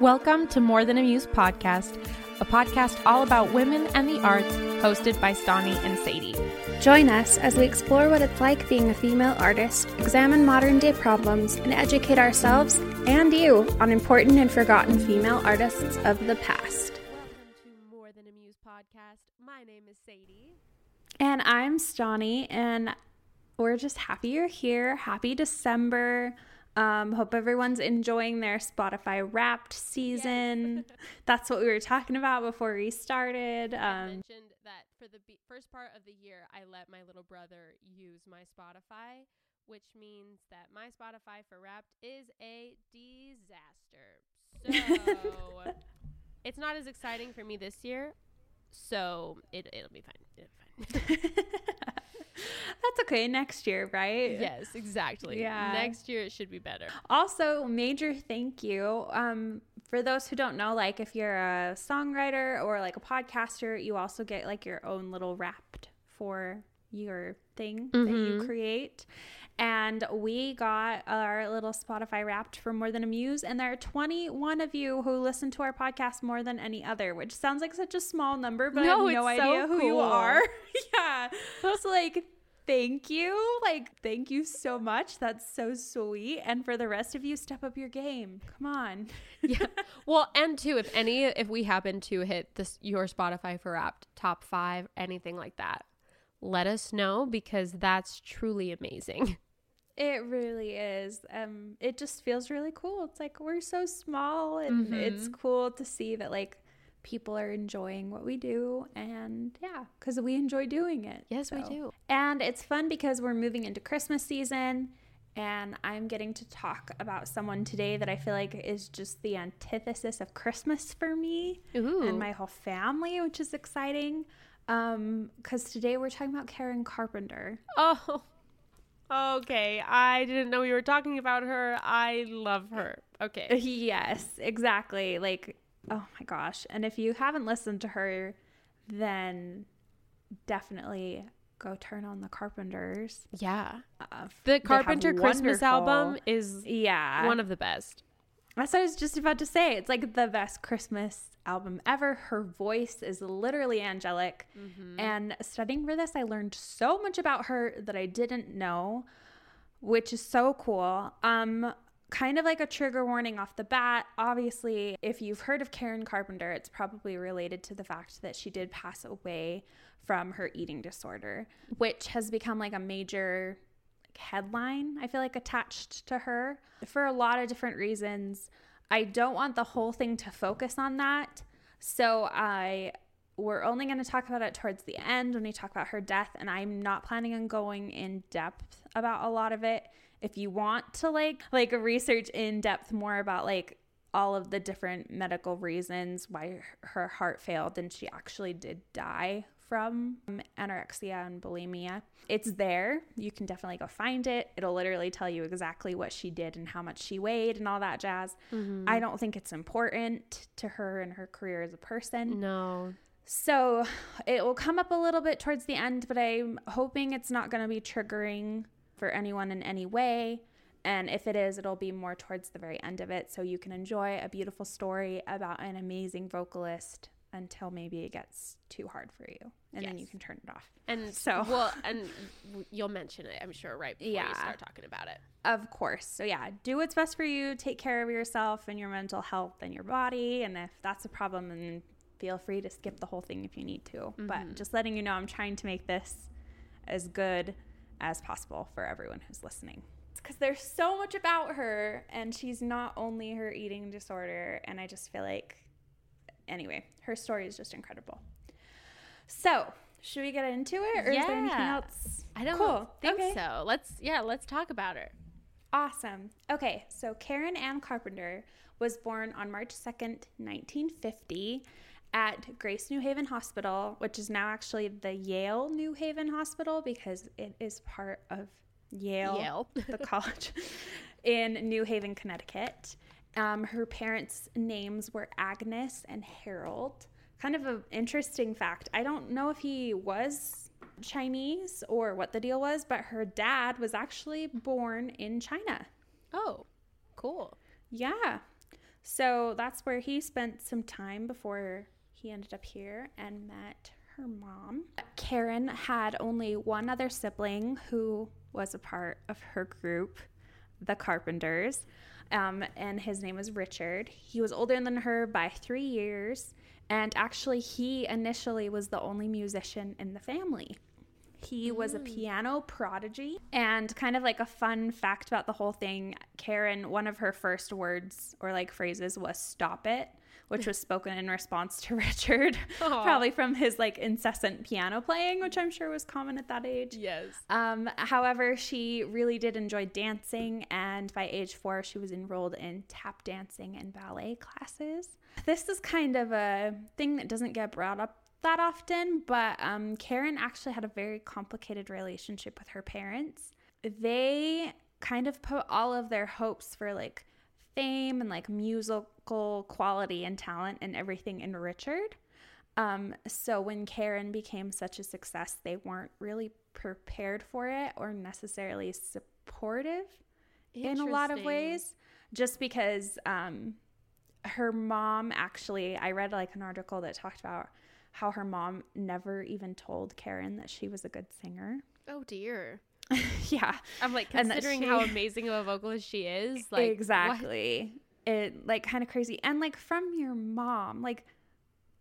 Welcome to More Than a Muse podcast, a podcast all about women and the arts, hosted by Stauney and Sadie. Join us as we explore what it's like being a female artist, examine modern day problems, and educate ourselves and you on important and forgotten female artists of the past. Welcome to More Than a Muse podcast. My name is Sadie. And I'm Stauney, and we're just happy you're here. Happy December. Um, hope everyone's enjoying their Spotify Wrapped season. That's what we were talking about before we started. I Um, mentioned that for the be- first part of the year, I let my little brother use my Spotify, which means that my Spotify for Wrapped is a disaster. So it's not as exciting for me this year. So it, it'll be fine. It'll be fine. that's okay. Next year, right? yes, exactly. Yeah. Next year it should be better. Also, major thank you. Um, for those who don't know, like if you're a songwriter or like a podcaster, you also get like your own little wrapped for your thing that you Mhm. create. And we got our little Spotify wrapped for More Than a Muse. And there are 21 of you who listen to our podcast more than any other, which sounds like such a small number, but No, I have no it's so idea who you are. yeah. So, like, thank you. Like, thank you so much. That's so sweet. And for the rest of you, step up your game. Come on. yeah. Well, and too, if any, if we happen to hit this your Spotify for Wrapped top five, anything like that, let us know because that's truly amazing. It really is. Um, it just feels really cool. It's like we're so small, and it's Mhm. cool to see that like people are enjoying what we do, and yeah, because we enjoy doing it. Yes, we do. And it's fun because we're moving into Christmas season, and I'm getting to talk about someone today that I feel like is just the antithesis of Christmas for me Ooh. and my whole family, which is exciting. Um, because today we're talking about Karen Carpenter. oh, okay. I didn't know you were talking about her. I love her. Okay. Yes, exactly. Like, oh my gosh. And if you haven't listened to her, then definitely go turn on the Carpenters. Yeah. Uh, The Carpenter Christmas album is yeah. one of the best. That's what I was just about to say. It's like the best Christmas album ever. Her voice is literally angelic. And studying for this, I learned so much about her that I didn't know, which is so cool. Um, kind of like a trigger warning off the bat. Obviously, if you've heard of Karen Carpenter, it's probably related to the fact that she did pass away from her eating disorder, which has become like a major like, headline, I feel like, attached to her for a lot of different reasons. I don't want the whole thing to focus on that. So I we're only going to talk about it towards the end when we talk about her death and I'm not planning on going in depth about a lot of it. If you want to like like research in depth more about like all of the different medical reasons why her heart failed and she actually did die from um, anorexia and bulimia. It's there. You can definitely go find it. It'll literally tell you exactly what she did and how much she weighed and all that jazz. Mm-hmm. I don't think it's important to her and her career as a person. No. So it will come up a little bit towards the end, but I'm hoping it's not going to be triggering for anyone in any way. And if it is, it'll be more towards the very end of it. So you can enjoy a beautiful story about an amazing vocalist until maybe it gets too hard for you. And then you can turn it off. And So- well, and you'll mention it, I'm sure, right before Yeah. you start talking about it. Of course. So, yeah, do what's best for you. Take care of yourself and your mental health and your body. And if that's a problem, then feel free to skip the whole thing if you need to. But mm-hmm. just letting you know, I'm trying to make this as good as possible for everyone who's listening. Because there's so much about her, and she's not only her eating disorder. And I just feel like, anyway, her story is just incredible. So, should we get into it, or is there anything Yeah. else? I don't Cool. think Okay. so. Let's yeah, let's talk about her. Awesome. Okay, so Karen Ann Carpenter was born on March 2nd, 1950, at Grace New Haven Hospital, which is now actually the Yale New Haven Hospital because it is part of Yale, Yale. the college, in New Haven, Connecticut. Um, her parents' names were Agnes and Harold. Kind of an interesting fact. I don't know if he was Chinese or what the deal was, but her dad was actually born in China. Oh, cool. Yeah. So that's where he spent some time before he ended up here and met her mom. Karen had only one other sibling who was a part of her group, the Carpenters, um, and his name was Richard. He was older than her by three years, and actually, he initially was the only musician in the family. He was a piano prodigy. And kind of like a fun fact about the whole thing Karen, one of her first words or like phrases was stop it, which was spoken in response to Richard, probably from his like incessant piano playing, which I'm sure was common at that age. Yes. Um, however, she really did enjoy dancing, and by age four, she was enrolled in tap dancing and ballet classes. This is kind of a thing that doesn't get brought up that often, but um, Karen actually had a very complicated relationship with her parents. They kind of put all of their hopes for like fame and like musical quality and talent and everything in Richard. Um, so when Karen became such a success, they weren't really prepared for it or necessarily supportive in a lot of ways, just because um, her mom actually, I read like an article that talked about how her mom never even told Karen that she was a good singer. Oh dear. yeah, I'm like considering she- how amazing of a vocalist she is. Like what- exactly. It like kind of crazy. And like from your mom, like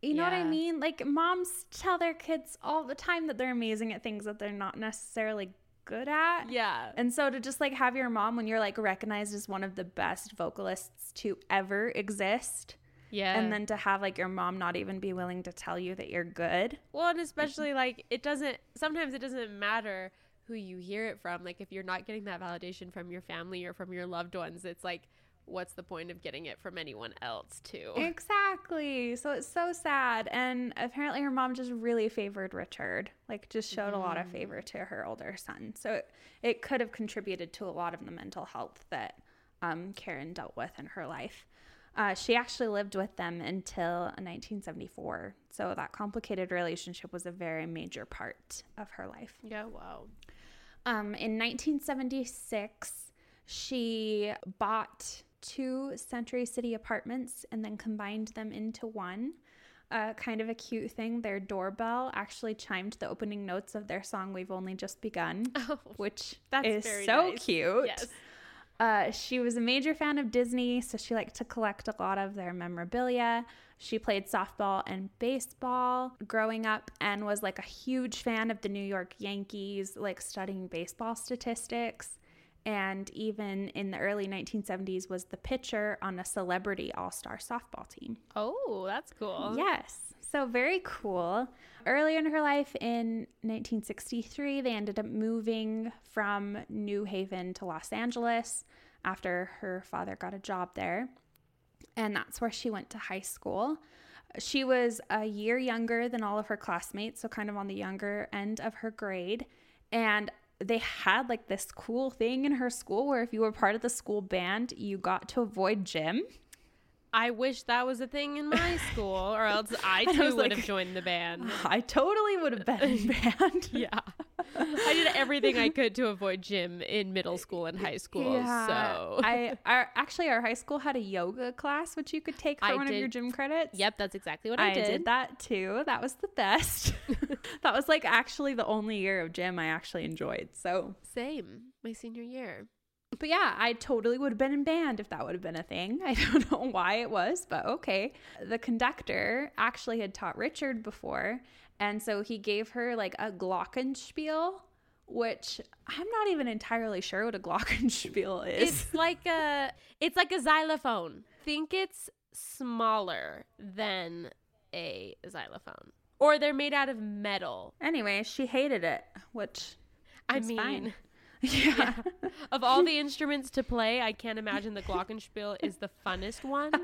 you know what I mean? Like moms tell their kids all the time that they're amazing at things that they're not necessarily good at. Yeah. And so to just like have your mom when you're like recognized as one of the best vocalists to ever exist Yeah. and then to have like your mom not even be willing to tell you that you're good. Well, and especially like it doesn't sometimes it doesn't matter who you hear it from. Like if you're not getting that validation from your family or from your loved ones, it's like what's the point of getting it from anyone else too? Exactly. So it's so sad. And apparently her mom just really favored Richard, like just showed a lot of favor to her older son. So it, it could have contributed to a lot of the mental health that um, Karen dealt with in her life. Uh, she actually lived with them until 1974. So that complicated relationship was a very major part of her life. Yeah, wow. Um, in 1976, she bought two Century City apartments and then combined them into one. Uh, kind of a cute thing. Their doorbell actually chimed the opening notes of their song "We've Only Just Begun," Oh, which That's is so nice. cute. yes. Uh, she was a major fan of Disney, so she liked to collect a lot of their memorabilia. She played softball and baseball growing up and was like a huge fan of the New York Yankees, like studying baseball statistics. And even in the early 1970s, was the pitcher on a celebrity all star softball team. Oh, that's cool. Yes. So very cool. Earlier in her life, in 1963, they ended up moving from New Haven to Los Angeles after her father got a job there. And that's where she went to high school. She was a year younger than all of her classmates, so kind of on the younger end of her grade. And they had like this cool thing in her school where if you were part of the school band, you got to avoid gym. I wish that was a thing in my school, or else I And I too would like- have joined the band. I totally would have been in band. Yeah. I did everything I could to avoid gym in middle school and high school. Yeah. So I our actually our high school had a yoga class which you could take for I one of your gym credits. Yep, that's exactly what I, I did. that too. That was the best. that was like actually the only year of gym I actually enjoyed. So, Same. My senior year. But yeah, I totally would have been in band if that would have been a thing. I don't know why it was, but okay. The conductor actually had taught Richard before, and so he gave her like a glockenspiel, which I'm not even entirely sure what a glockenspiel is. It's like a it's like a xylophone. Think it's smaller than a xylophone. Or they're made out of metal. Anyway, she hated it, which I mean, fine. Yeah. of all the instruments to play, I can't imagine the glockenspiel is the funnest one.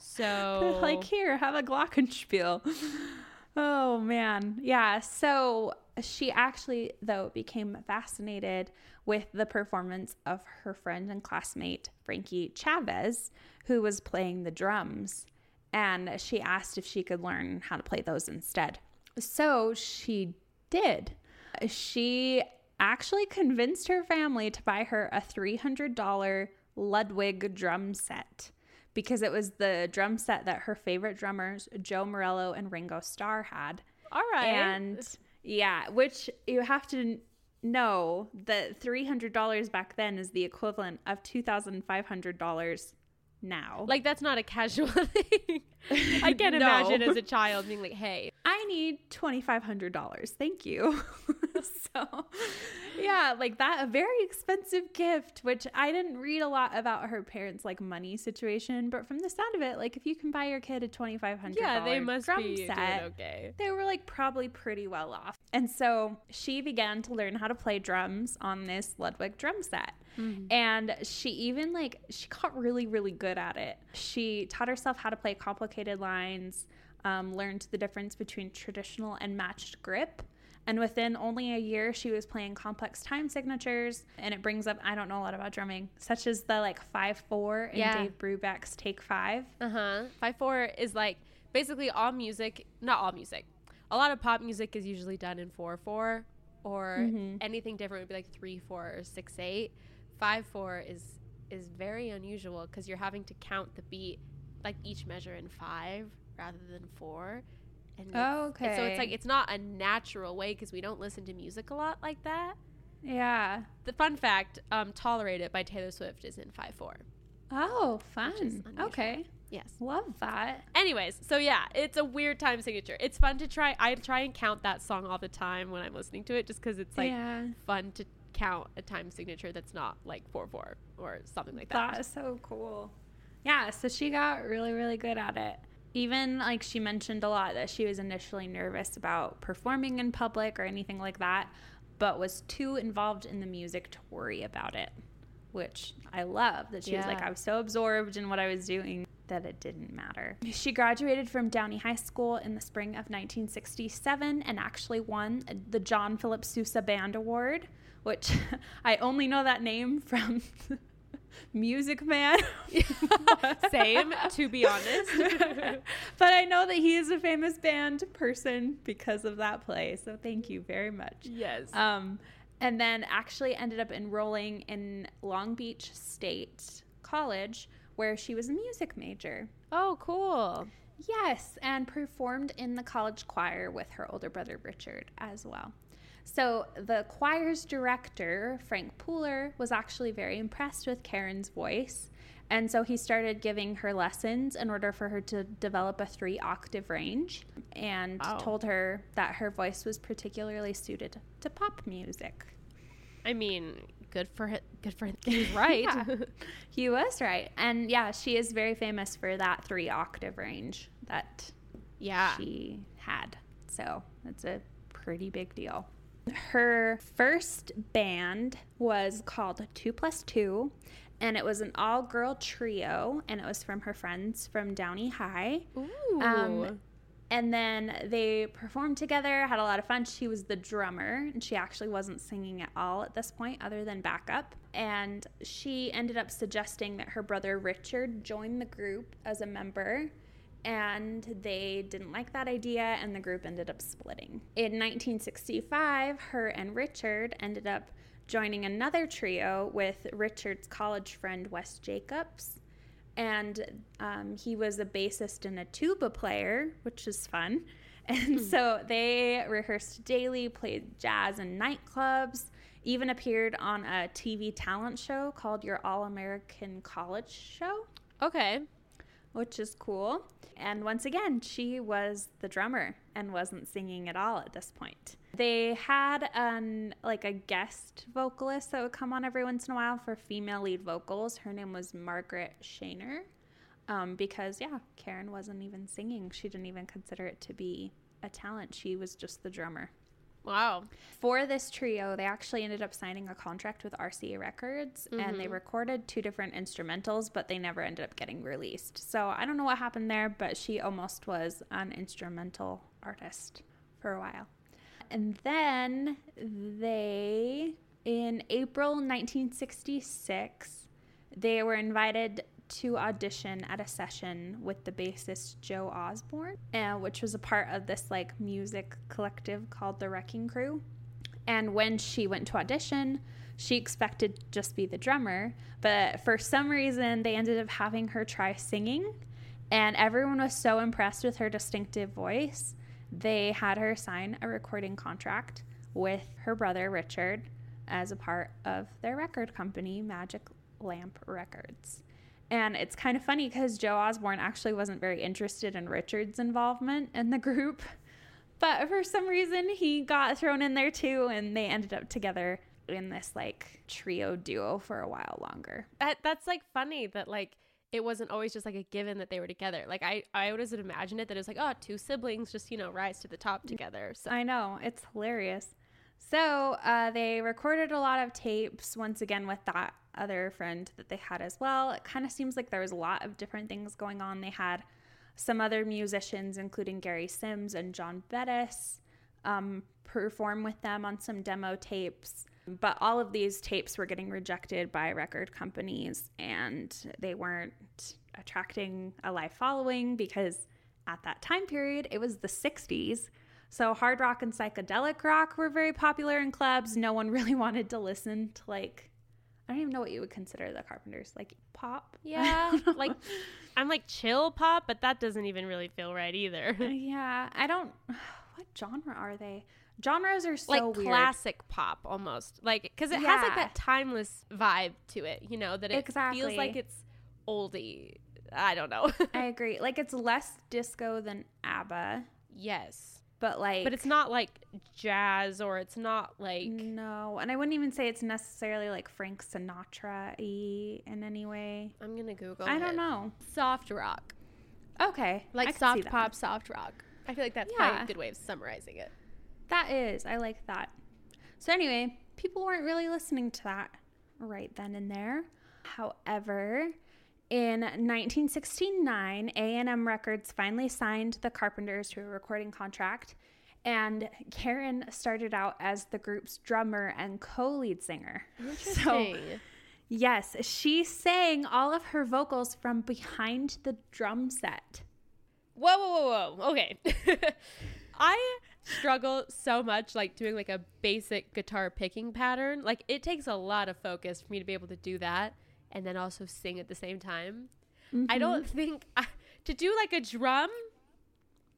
So like here, have a glockenspiel. Oh man. Yeah, so she actually though became fascinated with the performance of her friend and classmate Frankie Chavez, who was playing the drums, and she asked if she could learn how to play those instead. So she did. She actually convinced her family to buy her a $300 Ludwig drum set because it was the drum set that her favorite drummers, Joe Morello and Ringo Starr, had. All right. And yeah, which you have to know that $300 back then is the equivalent of $2,500 now. like that's not a casual thing. I can't No. imagine as a child being like, "Hey, I need $2,500. Thank you. so, yeah, like that, a very expensive gift, which I didn't read a lot about her parents' like money situation, but from the sound of it, like if you can buy your kid a $2,500 yeah, they must drum be set, okay." they were like probably pretty well off. And so she began to learn how to play drums on this Ludwig drum set. And she even like she got really really good at it. She taught herself how to play complicated lines, um, learned the difference between traditional and matched grip. And within only a year, she was playing complex time signatures. And it brings up, I don't know a lot about drumming, such as the like 5 4 in Yeah. Dave Brubeck's Take Five. Uh huh. Five four is like basically all music. Not all music. A lot of pop music is usually done in four four, or Mm-hmm. anything different would be like three four or six eight. Five four is is very unusual because you're having to count the beat like each measure in five rather than four. And Oh, and so it's like it's not a natural way because we don't listen to music a lot like that. Yeah. The fun fact, um, "Tolerate It" by Taylor Swift is in five four. Oh, fun. Okay. Yes. Love that. Anyways, so yeah, it's a weird time signature. It's fun to try. I try and count that song all the time when I'm listening to it, just because it's like yeah. fun to count a time signature that's not like four four or something like that. That is so cool. Yeah, so she got really, really good at it. Even like she mentioned a lot that she was initially nervous about performing in public or anything like that, but was too involved in the music to worry about it, which I love that she was like, I was so absorbed in what I was doing that it didn't matter. She graduated from Downey High School in the spring of 1967 and actually won the John Philip Sousa Band Award, which I only know that name from Music Man. Same, to be honest. but I know that he is a famous band person because of that play. So thank you very much. yes. Um, and then actually ended up enrolling in Long Beach State College, where she was a music major. oh, cool. Yes, and performed in the college choir with her older brother Richard as well. So the choir's director, Frank Pooler, was actually very impressed with Karen's voice. And so he started giving her lessons in order for her to develop a three octave range and Wow. told her that her voice was particularly suited to pop music. I mean, good for hi- good for he's right. Yeah. He was right. And yeah, she is very famous for that three octave range that yeah. she had. So that's a pretty big deal. Her first band was called Two Plus Two, and it was an all girl trio, and it was from her friends from Downey High. Ooh. Um, And then they performed together, had a lot of fun. She was the drummer, and she actually wasn't singing at all at this point, other than backup. And she ended up suggesting that her brother Richard join the group as a member. And they didn't like that idea, and the group ended up splitting. In 1965, her and Richard ended up joining another trio with Richard's college friend Wes Jacobs and um, he was a bassist and a tuba player, which is fun. And so they rehearsed daily, played jazz in nightclubs, even appeared on a TV talent show called Your All American College Show, okay. Which is cool. And once again, she was the drummer and wasn't singing at all at this point. They had an like a guest vocalist that would come on every once in a while for female lead vocals. Her name was Margaret Shanor. Um, because yeah, Karen wasn't even singing. She didn't even consider it to be a talent. She was just the drummer. Wow. For this trio, they actually ended up signing a contract with RCA Records and they mm-hmm. recorded two different instrumentals, but they never ended up getting released. So I don't know what happened there, but she almost was an instrumental artist for a while. And then they, in April 1966, they were invited to audition at a session with the bassist Joe Osborn, uh, which was a part of this like music collective called the Wrecking Crew. And when she went to audition, She expected to just be the drummer, but for some reason, they ended up having her try singing. And everyone was so impressed with her distinctive voice, they had her sign a recording contract with her brother, Richard, as a part of their record company, Magic Lamp Records. And it's kind of funny because Joe Osborn actually wasn't very interested in Richard's involvement in the group. But for some reason, he got thrown in there too, and they ended up together in this like trio duo for a while longer. That that's like funny that like it wasn't always just like a given that they were together. Like I I always imagined it that it was like oh two siblings just you know rise to the top together. So I know it's hilarious. So uh, they recorded a lot of tapes once again with that other friend that they had as well. It kind of seems like there was a lot of different things going on. They had some other musicians, including Gary Sims and John Bettis, um, perform with them on some demo tapes. But all of these tapes were getting rejected by record companies and they weren't attracting a live following because at that time period, it was the 60s. So hard rock and psychedelic rock were very popular in clubs. No one really wanted to listen to like I don't even know what you would consider the Carpenters like pop. Yeah, like I'm like chill pop, but that doesn't even really feel right either. Uh, yeah, I don't. What genre are they? Genres are so like weird. classic pop almost, like because it yeah. has like that timeless vibe to it. You know that it exactly. feels like it's oldie. I don't know. I agree. Like it's less disco than ABBA. Yes but like but it's not like jazz or it's not like no and i wouldn't even say it's necessarily like frank sinatra in any way. I'm gonna google i don't know. Soft rock. Okay like soft pop soft rock. I feel like that's yeah. probably a good way of summarizing it. That is i like that. So anyway people weren't really listening to that right then and there. However in 1969, A&M Records finally signed the Carpenters to a recording contract, and Karen started out as the group's drummer and co-lead singer. So, yes, she sang all of her vocals from behind the drum set. Whoa, whoa, whoa, whoa. Okay. I struggle so much like doing like a basic guitar picking pattern. Like it takes a lot of focus for me to be able to do that and then also sing at the same time. Mm-hmm. I don't think I, to do like a drum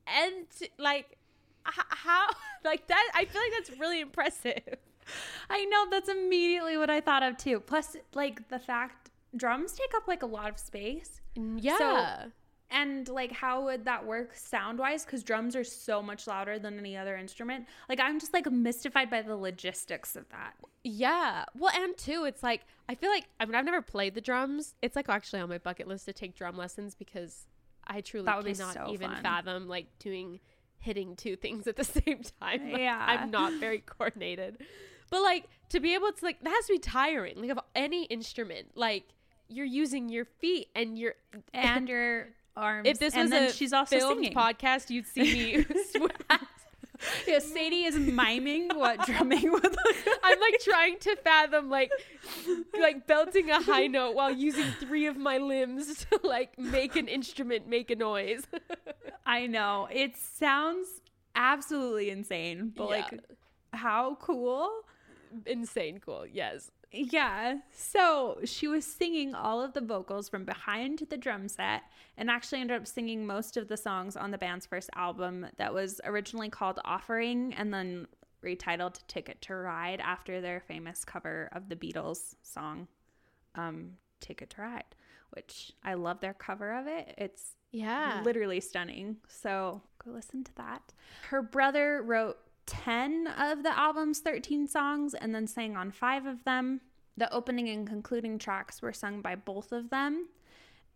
and to, like how like that. I feel like that's really impressive. I know that's immediately what I thought of too. Plus, like the fact drums take up like a lot of space. Yeah. So and like how would that work sound wise because drums are so much louder than any other instrument. Like i'm just like mystified by the logistics of that. Yeah. Well and too it's like i feel like i mean i've never played the drums. It's like actually on my bucket list to take drum lessons because i truly cannot so even fun. fathom like doing hitting two things at the same time. Yeah. I'm not very coordinated. But like to be able to like that has to be tiring like of any instrument. Like you're using your feet and your and your arms. If this was a she's also filmed singing. podcast, you'd see me sweat. yeah, Sadie is miming what drumming would look like. I'm like trying to fathom like like belting a high note while using three of my limbs to like make an instrument make a noise. I know. It sounds absolutely insane, but yeah. like how cool? Insane cool. Yes. Yeah. So she was singing all of the vocals from behind the drum set and actually ended up singing most of the songs on the band's first album that was originally called Offering and then retitled Ticket to Ride after their famous cover of the Beatles song um, Ticket to Ride, which I love their cover of it. It's yeah, literally stunning. So go listen to that. Her brother wrote 10 of the album's 13 songs and then sang on five of them. The opening and concluding tracks were sung by both of them.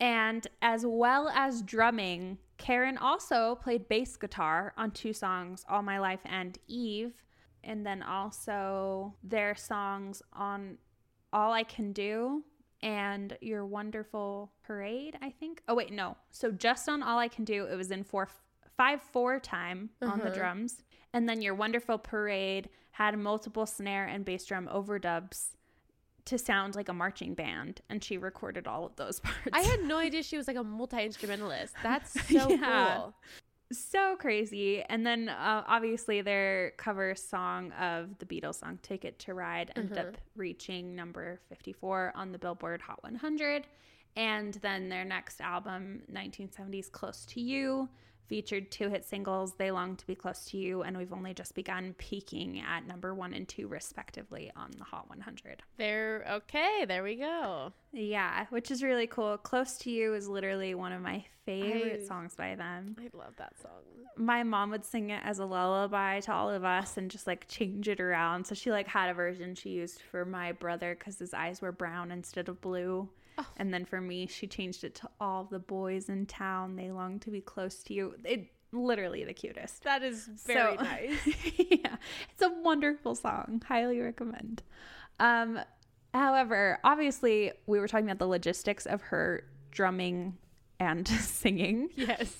And as well as drumming, Karen also played bass guitar on two songs, All My Life and Eve, and then also their songs on All I Can Do and Your Wonderful Parade, I think. Oh, wait, no. So just on All I Can Do, it was in four, five, four time on uh-huh. the drums. And then your wonderful parade had multiple snare and bass drum overdubs to sound like a marching band and she recorded all of those parts. I had no idea she was like a multi-instrumentalist. That's so yeah. cool. so crazy. And then uh, obviously their cover song of the Beatles song Ticket to Ride ended Mhm. up reaching number 54 on the Billboard Hot 100. And then their next album, 1970s Close to You, featured two hit singles, They Long to Be Close to You, and We've Only Just Begun, peaking at number one and two, respectively, on the Hot 100. They're okay. There we go. Yeah, which is really cool. Close to You is literally one of my favorite I- songs by them. I love that song. my mom would sing it as a lullaby to all of us and just like change it around. So she like had a version she used for my brother because his eyes were brown instead of blue. Oh. And then for me, she changed it to all the boys in town. They long to be close to you. It literally the cutest. That is very So- nice. yeah, it's a wonderful song. Highly recommend. Um, however, obviously, we were talking about the logistics of her drumming and singing. yes.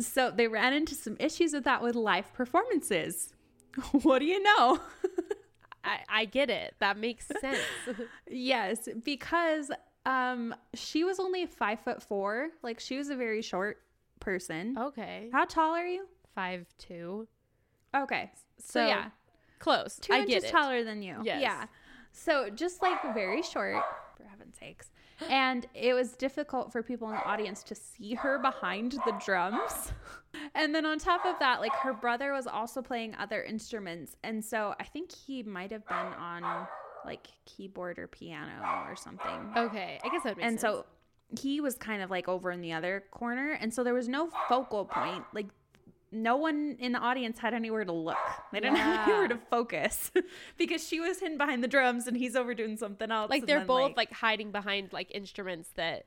So they ran into some issues with that with live performances. what do you know? I, I get it. That makes sense. yes, because um she was only five foot four. Like she was a very short person. okay. How tall are you? Five two. Okay. So, So yeah, close. two I inches get it. taller than you. Yes. Yeah. So just like very short, for heaven's sakes. And it was difficult for people in the audience to see her behind the drums. And then on top of that, like her brother was also playing other instruments. And so I think he might have been on like keyboard or piano or something. Okay. I guess that makes and sense. so he was kind of like over in the other corner. And so there was no focal point. Like no one in the audience had anywhere to look. They didn't have Yeah. anywhere to focus because she was hidden behind the drums and he's over doing something else. like they're then, both like, hiding behind like instruments that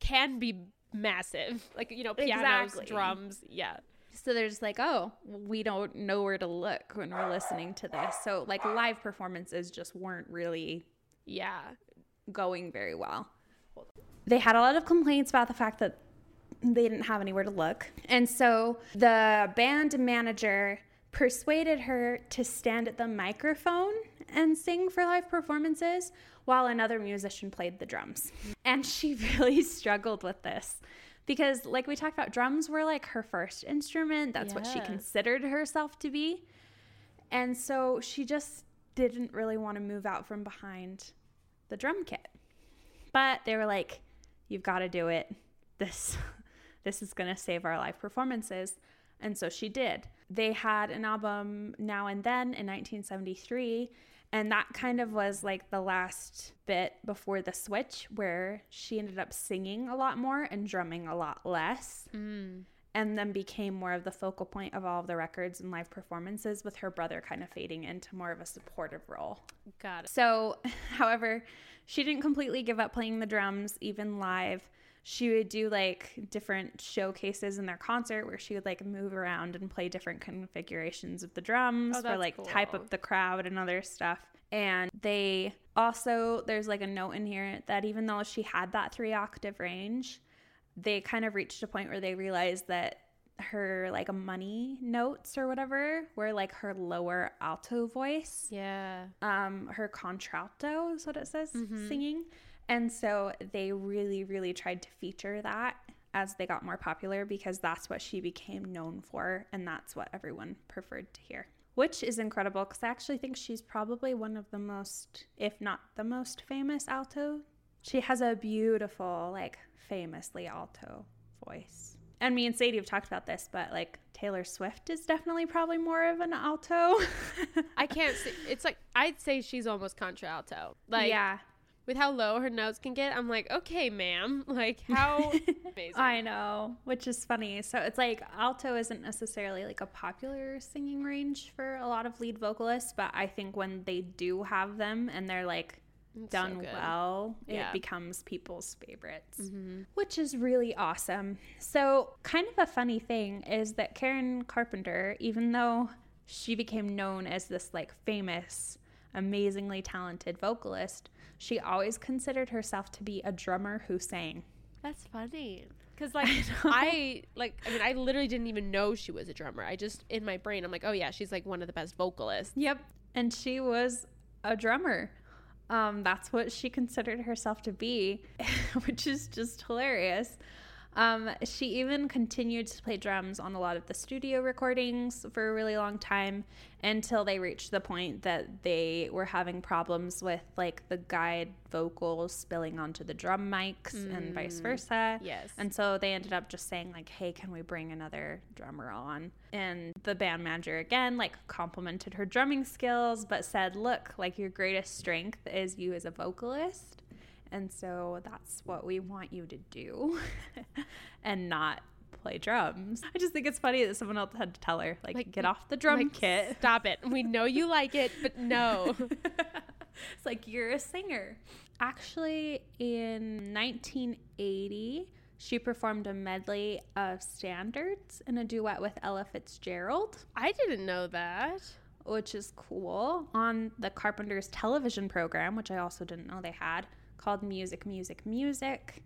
can be massive. Like, you know, pianos, Exactly. drums. Yeah. So they're just like, oh, we don't know where to look when we're listening to this. So like live performances just weren't really Yeah. going very well. They had a lot of complaints about the fact that they didn't have anywhere to look. And so the band manager persuaded her to stand at the microphone and sing for live performances while another musician played the drums. And she really struggled with this because, like we talked about, drums were like her first instrument. That's what she considered herself to be. And so she just didn't really want to move out from behind the drum kit. But they were like, you've got to do it. This this is going to save our live performances. And so she did. They had an album now and then in 1973 and that kind of was like the last bit before the switch where she ended up singing a lot more and drumming a lot less Mm. and then became more of the focal point of all of the records and live performances with her brother kind of fading into more of a supportive role. Got it. So, however, she didn't completely give up playing the drums even live. She would do like different showcases in their concert where she would like move around and play different configurations of the drums Oh, for like type up the crowd and other stuff. And they also, there's like a note in here that even though she had that three octave range, they kind of reached a point where they realized that her like money notes or whatever were like her lower alto voice Yeah. um her contralto is what it says Mhm. singing and so they really really tried to feature that as they got more popular because that's what she became known for and that's what everyone preferred to hear which is incredible because i actually think she's probably one of the most if not the most famous alto she has a beautiful like famously alto voice and me and sadie have talked about this but like taylor swift is definitely probably more of an alto I can't see. It's like, I'd say she's almost contralto. Like, yeah with how low her notes can get, I'm like, okay, ma'am. Like, how amazing. I know, which is funny. So it's like alto isn't necessarily like a popular singing range for a lot of lead vocalists, but I think when they do have them and they're like It's done good. well, Yeah. it becomes people's favorites, Mhm. which is really awesome. So, kind of a funny thing is that Karen Carpenter, even though she became known as this like famous, amazingly talented vocalist, she always considered herself to be a drummer who sang. That's funny. Cause like know. I like I mean I literally didn't even know she was a drummer. I just in my brain I'm like, oh yeah, she's like one of the best vocalists. Yep. And she was a drummer. Um, that's what she considered herself to be, which is just hilarious. Um, she even continued to play drums on a lot of the studio recordings for a really long time until they reached the point that they were having problems with like the guide vocals spilling onto the drum mics and vice versa. Yes. And so they ended up just saying like, "Hey, can we bring another drummer on?" And the band manager again like complimented her drumming skills but said, "Look, like your greatest strength is you as a vocalist." And so that's what we want you to do and not play drums. I just think it's funny that someone else had to tell her, like, Like, get off the drum Like, kit. Stop it. We know you like it, but no. it's like you're a singer. Actually, in 1980, she performed a medley of standards in a duet with Ella Fitzgerald, I didn't know that. which is cool, on the Carpenters television program, which I also didn't know they had, called Music, Music, Music.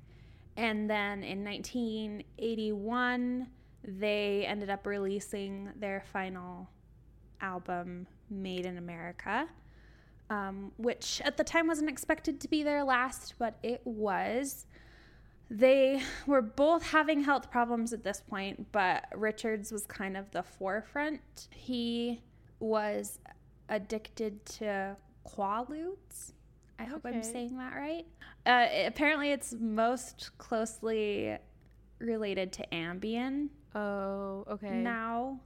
And then in 1981, they ended up releasing their final album, Made in America, um, which at the time wasn't expected to be their last, but it was. They were both having health problems at this point, but Richards was kind of the forefront. He was addicted to Quaaludes. I hope I'm saying that right. Uh, apparently, it's most closely related to Ambien Oh, okay. now,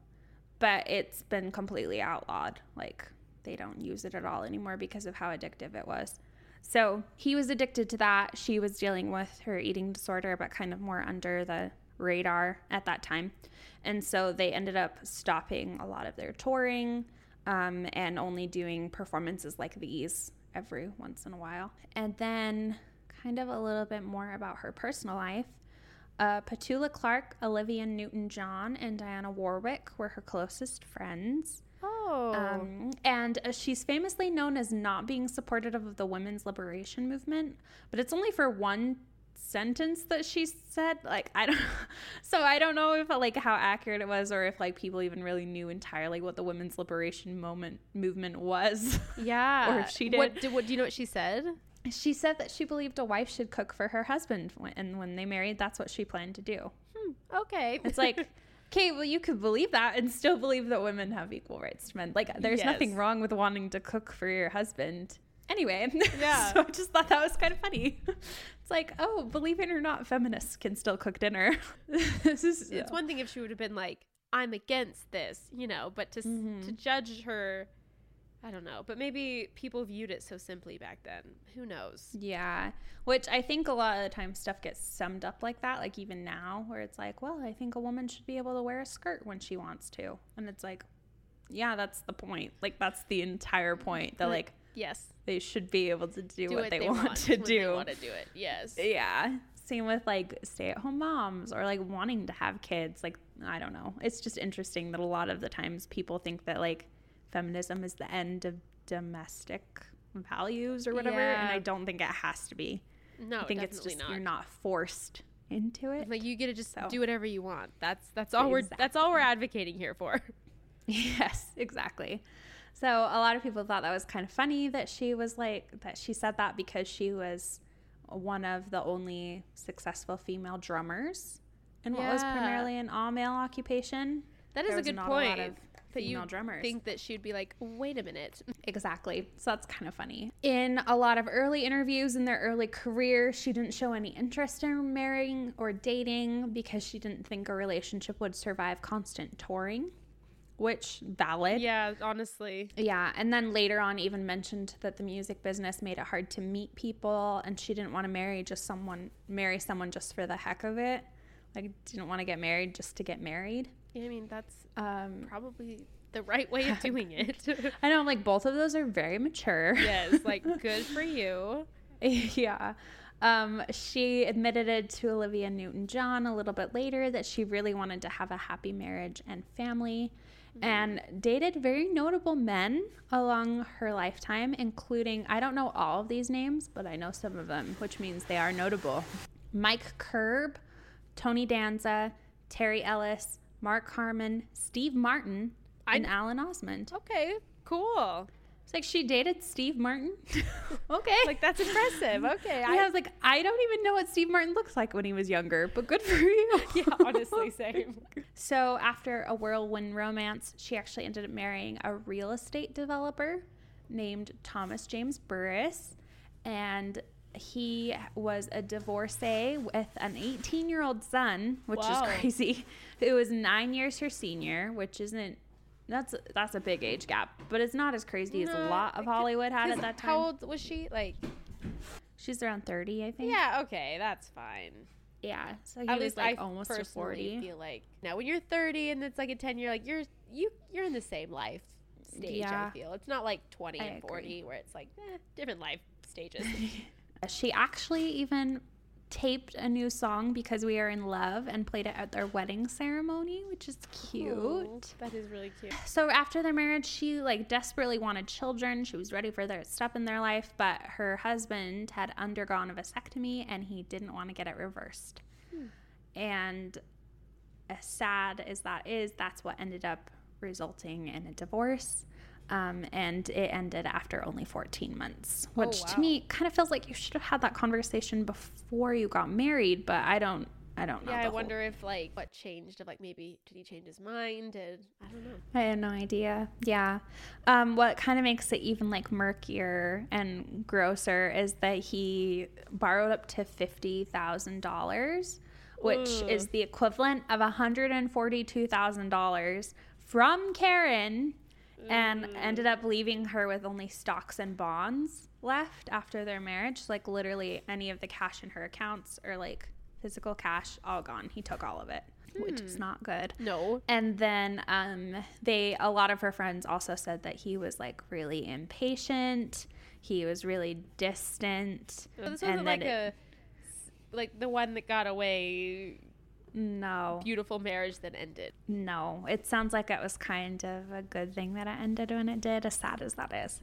but it's been completely outlawed. Like they don't use it at all anymore because of how addictive it was. So he was addicted to that. She was dealing with her eating disorder, but kind of more under the radar at that time. And so they ended up stopping a lot of their touring um, and only doing performances like these every once in a while. And then, kind of a little bit more about her personal life. Uh, Petula Clark, Olivia Newton John, and Diana Warwick were her closest friends. Oh. Um, and uh, she's famously known as not being supportive of the women's liberation movement, but it's only for one sentence that she said. Like I don't, so I don't know if like how accurate it was, or if like people even really knew entirely what the women's liberation moment movement was. yeah. or if she What, did. did, what do you know what she said? she said that she believed a wife should cook for her husband, when, and when they married, that's what she planned to do. Hmm, okay. It's like, okay, well, you could believe that and still believe that women have equal rights to men. Like, there's nothing wrong with wanting to cook for your husband. Anyway, Yeah. so I just thought that was kind of funny. It's like, oh, believe it or not, feminists can still cook dinner. this is it's one thing if she would have been like, I'm against this, you know, but to, s Mhm. to judge her, I don't know. But maybe people viewed it so simply back then. Who knows? Yeah, which I think a lot of the time stuff gets summed up like that, like even now, where it's like, well, I think a woman should be able to wear a skirt when she wants to. And it's like, yeah, that's the point. Like, that's the entire point that, like, Yes. they should be able to do, Do what, they, want, to when They do. want to do it. Yes. Yeah. Same with like stay at home moms or like wanting to have kids. Like, I don't know. It's just interesting that a lot of the times people think that like feminism is the end of domestic values or whatever. And I don't think it has to be. No, I think it's just not. you're not forced into it. Like you get to just So. do whatever you want. That's that's all we're that's all we're advocating here for. Yes, exactly. So a lot of people thought that was kind of funny that she was like that she said that because she was one of the only successful female drummers in what was primarily an all male occupation. That is a good not a point. lot of that you female drummers. think that she'd be like, wait a minute. Exactly. So that's kind of funny. In a lot of early interviews in their early career, she didn't show any interest in marrying or dating because she didn't think a relationship would survive constant touring, which valid. Yeah, honestly. Yeah, and then later on even mentioned that the music business made it hard to meet people and she didn't want to marry just someone marry someone just for the heck of it. Like didn't want to get married just to get married. Yeah, I mean that's Um probably the right way of doing it. I know I'm like both of those are very mature. yes, like good for you. yeah. Um, she admitted it to Olivia Newton John a little bit later that she really wanted to have a happy marriage and family Mm-hmm. and dated very notable men along her lifetime, including, I don't know all of these names, but I know some of them, which means they are notable. Mike Curb, Tony Danza, Terry Ellis, Mark Harmon, Steve Martin, I- and Alan Osmond. Okay, cool. It's like she dated Steve Martin. okay. Like that's impressive. Okay. I, I was like, I don't even know what Steve Martin looks like when he was younger, but good for you. yeah, honestly, same. so after a whirlwind romance, she actually ended up marrying a real estate developer named Thomas James Burris, and he was a divorcee with an 18 year old son, which wow. is crazy. It was nine years her senior, which isn't that's that's a big age gap, but it's not as crazy no, as a lot of Hollywood had at that time. How old was she? Like, she's around 30, I think. Yeah, okay, that's fine. Yeah, so he at was like I almost to 40. Feel like now when you're 30 and it's like a 10 year, like you're you you're in the same life stage. Yeah. I feel it's not like 20 I and 40 agree. where it's like eh, different life stages. she actually even taped a new song because we are in love and played it at their wedding ceremony, which is cute. That is really cute. So after their marriage, she like desperately wanted children. She was ready for their step in their life, but her husband had undergone a vasectomy and he didn't want to get it reversed. Hmm. And as sad as that is, that's what ended up resulting in a divorce. Um, and it ended after only 14 months, oh, which oh, wow. to me kind of feels like you should have had that conversation before you got married. But I don't, I don't know. Yeah, I wonder if like what changed. If like maybe did he change his mind? Did I don't know. I have no idea. Yeah, um, what kind of makes it even like murkier and grosser is that he borrowed up to fifty thousand dollars, which Ooh. is the equivalent of hundred and forty-two thousand dollars from Karen and ended up leaving her with only stocks and bonds left after their marriage. Like literally any of the cash in her accounts or like physical cash, all gone. He took all of it. Hmm. Which is hmm. not good. No. And then um they a lot of her friends also said that he was like really impatient. He was really distant. So this wasn't like it, a like the one that got away no. Beautiful marriage that ended. No. It sounds like it was kind of a good thing that it ended when it did, as sad as that is.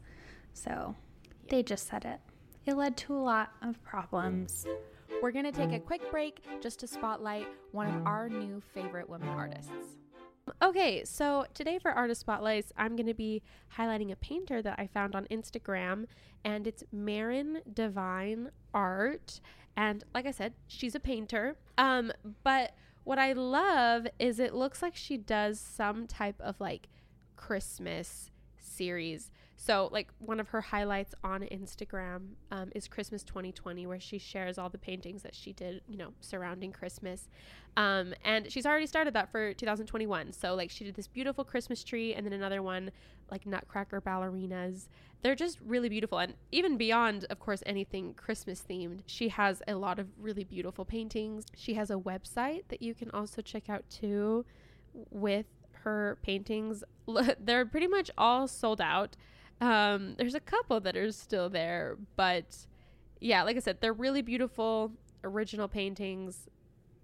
So yeah. they just said it. It led to a lot of problems. We're going to take a quick break just to spotlight one of our new favorite women artists. Okay, so today for Artist Spotlights, I'm going to be highlighting a painter that I found on Instagram, and it's Marin Divine Art. And like I said, she's a painter. Um, but what I love is it looks like she does some type of like Christmas series. So, like, one of her highlights on Instagram um, is Christmas 2020, where she shares all the paintings that she did, you know, surrounding Christmas. Um, and she's already started that for 2021. So, like, she did this beautiful Christmas tree and then another one, like Nutcracker ballerinas. They're just really beautiful. And even beyond, of course, anything Christmas themed, she has a lot of really beautiful paintings. She has a website that you can also check out too with her paintings. They're pretty much all sold out. Um, there's a couple that are still there, but yeah, like I said, they're really beautiful original paintings.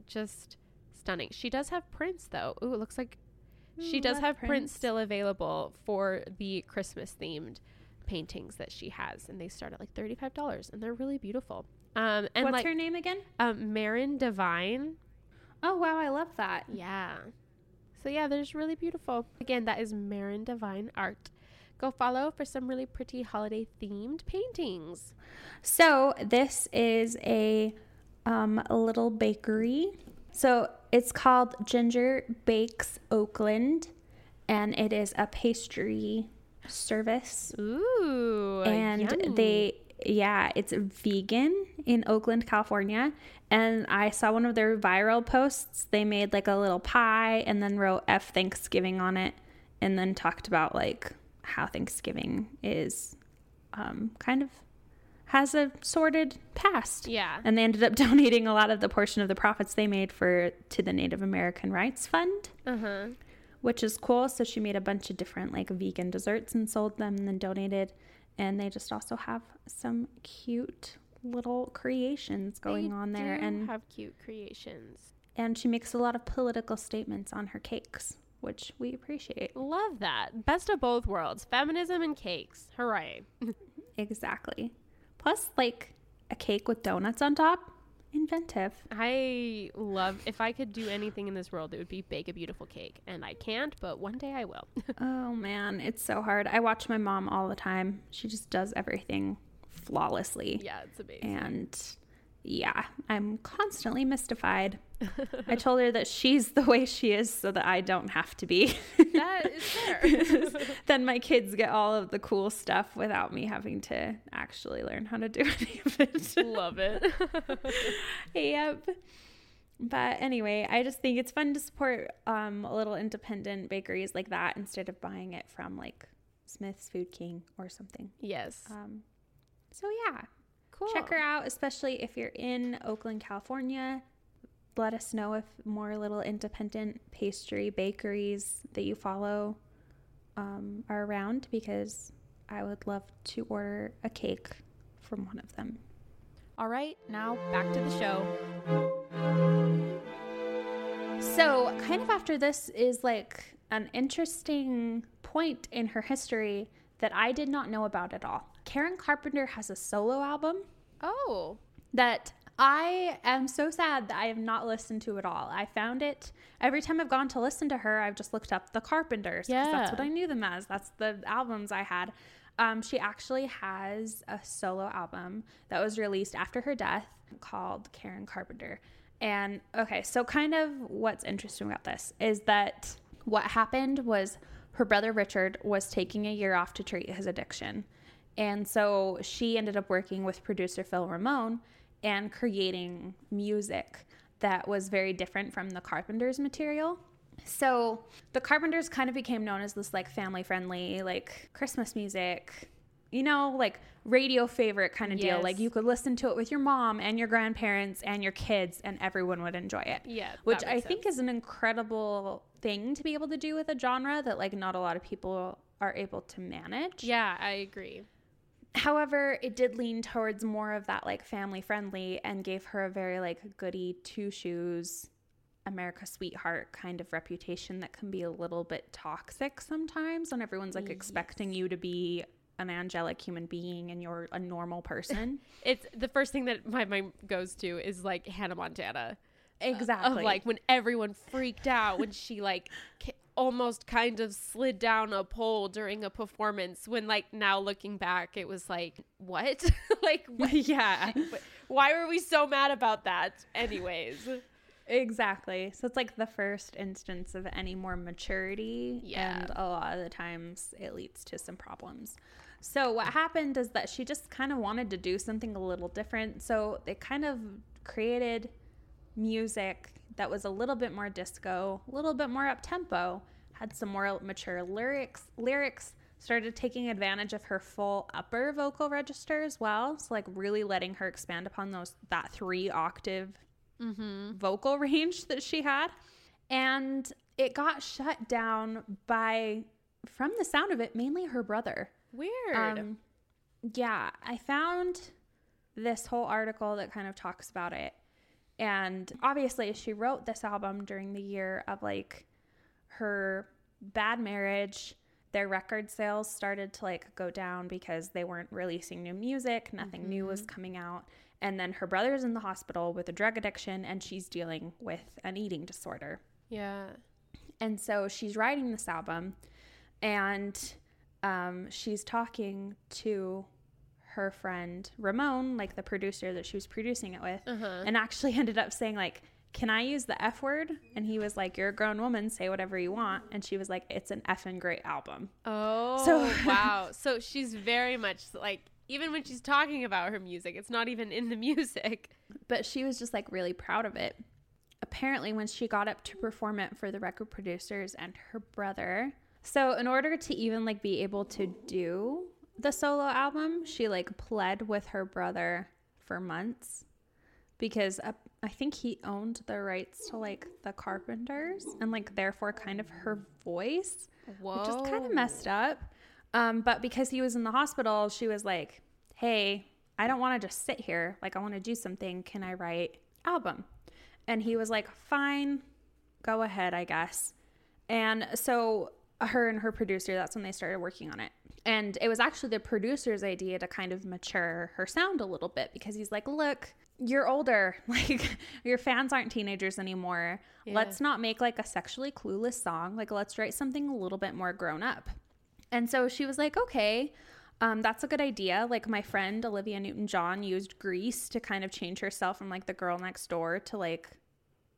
Just stunning. She does have prints though. Ooh, it looks like she does have prints. prints still available for the Christmas themed paintings that she has, and they start at like thirty five dollars, and they're really beautiful. Um, and what's like, her name again? Um, Marin Divine. Oh wow, I love that. Yeah. So yeah, there's really beautiful. Again, that is Marin Divine Art go follow for some really pretty holiday themed paintings. So, this is a, um, a little bakery. So, it's called Ginger Bakes Oakland, and it is a pastry service. Ooh. And yummy. they, yeah, it's vegan in Oakland, California. And I saw one of their viral posts. They made like a little pie and then wrote F Thanksgiving on it and then talked about like how Thanksgiving is um, kind of has a sordid past. Yeah. And they ended up donating a lot of the portion of the profits they made for to the Native American Rights Fund. Uh-huh. Which is cool. So she made a bunch of different like vegan desserts and sold them and then donated. And they just also have some cute little creations going they on there and have cute creations. And she makes a lot of political statements on her cakes which we appreciate. Love that. Best of both worlds feminism and cakes. Hooray. exactly. Plus, like a cake with donuts on top. inventive. I love if I could do anything in this world, it would be bake a beautiful cake, and I can't, but one day I will. Oh man, it's so hard. I watch my mom all the time. She just does everything flawlessly. yeah, it's amazing. And yeah, I'm constantly mystified. I told her that she's the way she is so that I don't have to be. that is fair. then my kids get all of the cool stuff without me having to actually learn how to do any of it. love it. yep. But anyway, I just think it's fun to support um, a little independent bakeries like that instead of buying it from like Smith's Food King or something. yes. Um, so yeah, cool. check her out, especially if you're in Oakland, California. Let us know if more little independent pastry bakeries that you follow um, are around because I would love to order a cake from one of them. All right, now back to the show. So, kind of after this is like an interesting point in her history that I did not know about at all. Karen Carpenter has a solo album Oh. that I am so sad that I have not listened to at all. I found it every time I've gone to listen to her, I've just looked up the Carpenters because that's what I knew them as. That's the albums I had. Um, she actually has a solo album that was released after her death called Karen Carpenter. And okay, so kind of what's interesting about this is that what happened was her brother Richard was taking a year off to treat his addiction. And so she ended up working with producer Phil Ramone and creating music that was very different from the Carpenters material. So the Carpenters kind of became known as this like family friendly, like Christmas music, you know, like radio favorite kind of deal. Yes. Like you could listen to it with your mom and your grandparents and your kids, and everyone would enjoy it Yeah. which I makes think is an incredible thing to be able to do with a genre that like not a lot of people are able to manage. Yeah, I agree. However, it did lean towards more of that like family friendly and gave her a very like goody two shoes America sweetheart kind of reputation that can be a little bit toxic sometimes when everyone's like expecting you to be an angelic human being and you're a normal person. It's the first thing that my mind goes to is like Hannah Montana. Uh, exactly. Of like when everyone freaked out when she like almost kind of slid down a pole during a performance when like now looking back it was like what? like what? yeah. Why were we so mad about that anyways? Exactly. So it's like the first instance of any more maturity. Yeah. And a lot of the times it leads to some problems. So what happened is that she just kind of wanted to do something a little different. So they kind of created music that was a little bit more disco, a little bit more up tempo, had some more mature lyrics, lyrics, started taking advantage of her full upper vocal register as well. So like really letting her expand upon those that three octave vocal range that she had. And it got shut down by, from the sound of it, mainly her brother. Weird. Um, yeah, I found this whole article that kind of talks about it. And obviously, she wrote this album during the year of like her bad marriage. Their record sales started to like go down because they weren't releasing new music, nothing new was coming out. And then her brother's in the hospital with a drug addiction and she's dealing with an eating disorder. yeah. And so she's writing this album and um, she's talking to her friend Ramone, like the producer that she was producing it with, Uh-huh. and actually ended up saying, like, can I use the F word? And he was like, You're a grown woman, say whatever you want. And she was like, It's an effing great album. Oh, So- wow. So she's very much like even when she's talking about her music, it's not even in the music. But she was just like really proud of it. Apparently, when she got up to perform it for the record producers and her brother. So, in order to even like be able to do the solo album, she like pled with her brother for months because uh, I think he owned the rights to like the Carpenters and like therefore kind of her voice, Whoa. which is kind of messed up. Um, but because he was in the hospital, she was like, "Hey, I don't want to just sit here. Like, I want to do something. Can I write album?" And he was like, "Fine, go ahead, I guess." And so her and her producer, that's when they started working on it. And it was actually the producer's idea to kind of mature her sound a little bit because he's like, look, you're older. Like your fans aren't teenagers anymore. Yeah. Let's not make like a sexually clueless song. Like let's write something a little bit more grown up. And so she was like, okay, um, that's a good idea. Like my friend Olivia Newton John used Grease to kind of change herself from like the girl next door to like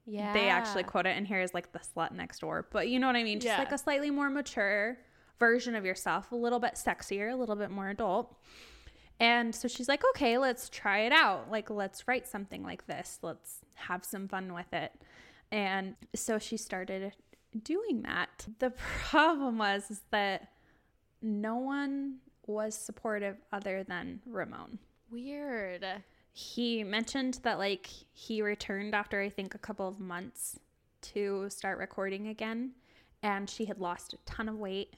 Yeah. they actually quote it in here as like the slut next door. But you know what I mean? Just Yeah. like a slightly more mature version of yourself, a little bit sexier, a little bit more adult. And so she's like, okay, let's try it out. Like, let's write something like this. Let's have some fun with it. And so she started doing that. The problem was is that no one was supportive other than Ramone Weird. he mentioned that like he returned after I think a couple of months to start recording again and she had lost a ton of weight.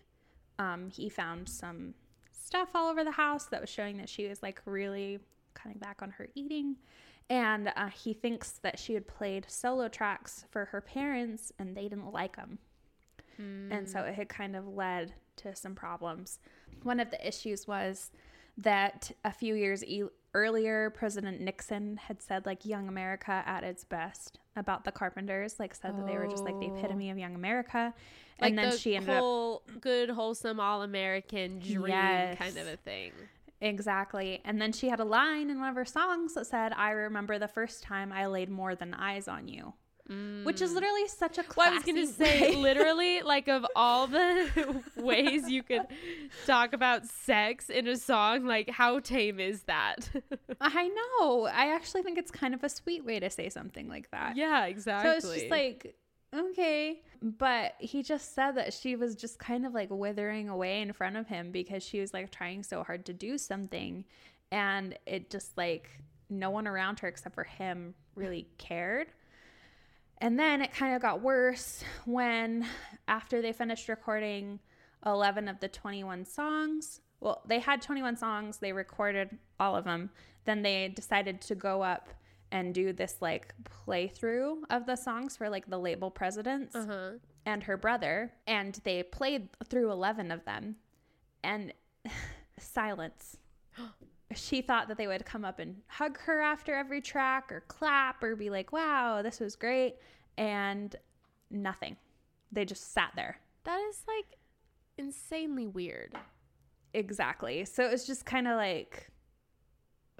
Um, he found some stuff all over the house that was showing that she was like really cutting back on her eating. And uh, he thinks that she had played solo tracks for her parents and they didn't like them. And so it had kind of led to some problems. One of the issues was that a few years e- earlier, President Nixon had said, like, Young America at its best about the Carpenters, like, said that they were just like the Oh. epitome of Young America. Like And then the she ended up. whole good, wholesome, all American dream Yes. kind of a thing. Exactly. And then she had a line in one of her songs that said, I remember the first time I laid more than eyes on you, which is mm. literally such a classy Well, I was gonna say, literally, like of all the ways you could talk about sex in a song, like how tame is that? I know. I actually think it's kind of a sweet way to say something like that. yeah, exactly. So it's just like, okay. But he just said that she was just kind of like withering away in front of him because she was like trying so hard to do something. And it just like no one around her except for him really cared. And then it kind of got worse when, after they finished recording 11 of the 21 songs, well, they had 21 songs, they recorded all of them. Then they decided to go up and do this like playthrough of the songs for like the label presidents uh-huh. and her brother. And they played through 11 of them and silence. She thought that they would come up and hug her after every track or clap or be like, wow, this was great. And nothing. They just sat there. That is like insanely weird. Exactly. So it was just kind of like,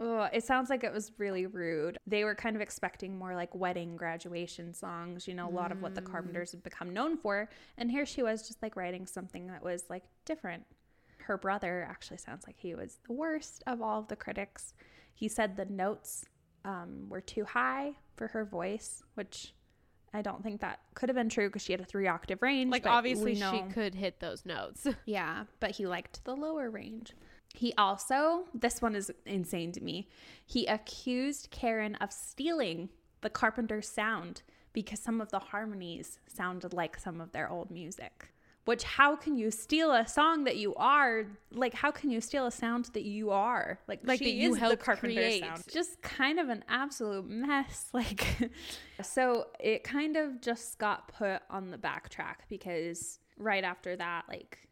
ugh, it sounds like it was really rude. They were kind of expecting more like wedding graduation songs, you know, a lot of what the mm. Carpenters had become known for. And here she was just like writing something that was like different. Her brother actually sounds like he was the worst of all of the critics. He said the notes um, were too high for her voice, which I don't think that could have been true because she had a three octave range. Like obviously she could hit those notes. yeah, but he liked the lower range. He also, this one is insane to me. He accused Karen of stealing the Carpenter's sound because some of the harmonies sounded like some of their old music. Which, how can you steal a song that you are? Like, how can you steal a sound that you are? Like, Like she that you is the helped Carpenter create. sound. Just kind of an absolute mess. Like, so it kind of just got put on the backtrack because right after that, like,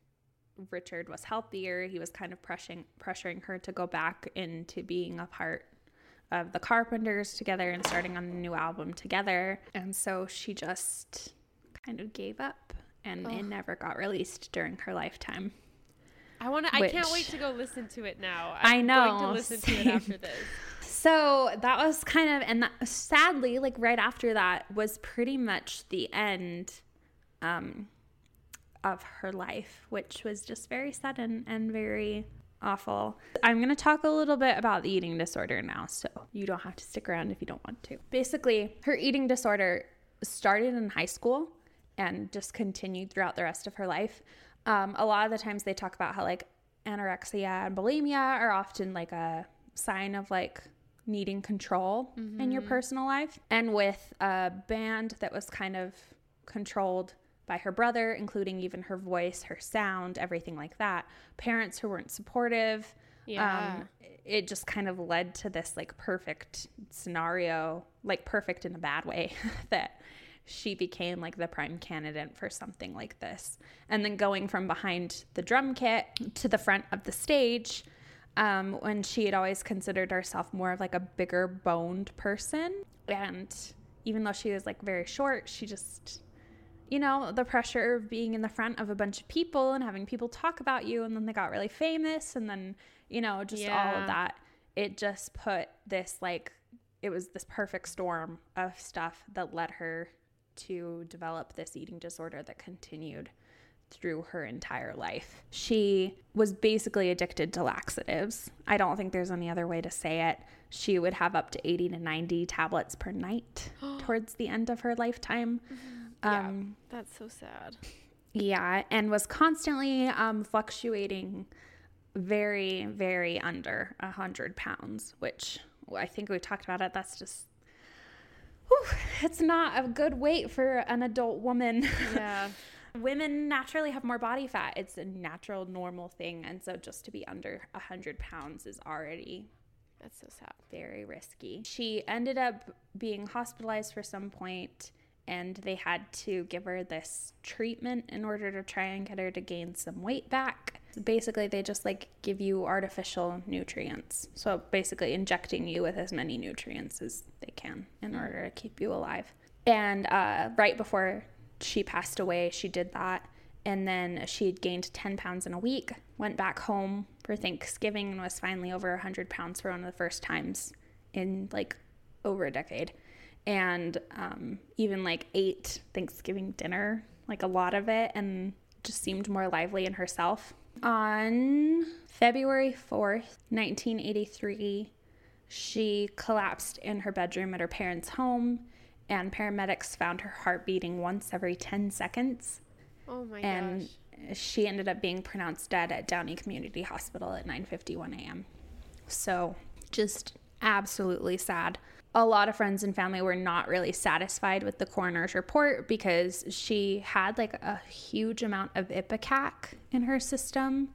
Richard was healthier. He was kind of pressuring pressuring her to go back into being a part of the Carpenters together and starting on a new album together. And so she just kind of gave up and it never got released during her lifetime. I want to. I can't wait to go listen to it now. I I'm know, Going to listen to it after this. So that was kind of, and that, sadly, like right after that was pretty much the end um, of her life, which was just very sudden and very awful. I'm going to talk a little bit about the eating disorder now, so you don't have to stick around if you don't want to. Basically, her eating disorder started in high school and just continued throughout the rest of her life. Um, a lot of the times they talk about how like anorexia and bulimia are often like a sign of like needing control in your personal life. And with a band that was kind of controlled by her brother, including even her voice, her sound, everything like that, parents who weren't supportive. Yeah. Um, it just kind of led to this like perfect scenario, like perfect in a bad way, that she became like the prime candidate for something like this. And then going from behind the drum kit to the front of the stage, um, when she had always considered herself more of like a bigger boned person. And even though she was like very short, she just, you know, the pressure of being in the front of a bunch of people and having people talk about you. And then they got really famous. And then, you know, just all of that. It just put this like, it was this perfect storm of stuff that led her to develop this eating disorder that continued through her entire life. She was basically addicted to laxatives. I don't think there's any other way to say it. She would have up to 80 to 90 tablets per night towards the end of her lifetime. Yeah. Um, That's so sad. yeah, and was constantly um, fluctuating very, very under a 100 pounds, which I think we talked about it. That's just, whew, it's not a good weight for an adult woman. Yeah. Women naturally have more body fat. It's a natural, normal thing. And so just to be under 100 pounds is already That's so sad. very risky. She ended up being hospitalized for some point and they had to give her this treatment in order to try and get her to gain some weight back. Basically, they just like give you artificial nutrients. So basically injecting you with as many nutrients as they can in order to keep you alive. And uh, right before she passed away, she did that. And then she had gained 10 pounds in a week, went back home for Thanksgiving, and was finally over 100 pounds for one of the first times in like over a decade. And um, even like ate Thanksgiving dinner, like a lot of it, and just seemed more lively in herself. On February 4th, 1983, she collapsed in her bedroom at her parents' home, and paramedics found her heart beating once every 10 seconds. Oh my and gosh. And she ended up being pronounced dead at Downey Community Hospital at 9:51 a.m. So, just absolutely sad. A lot of friends and family were not really satisfied with the coroner's report because she had like a huge amount of ipecac in her system,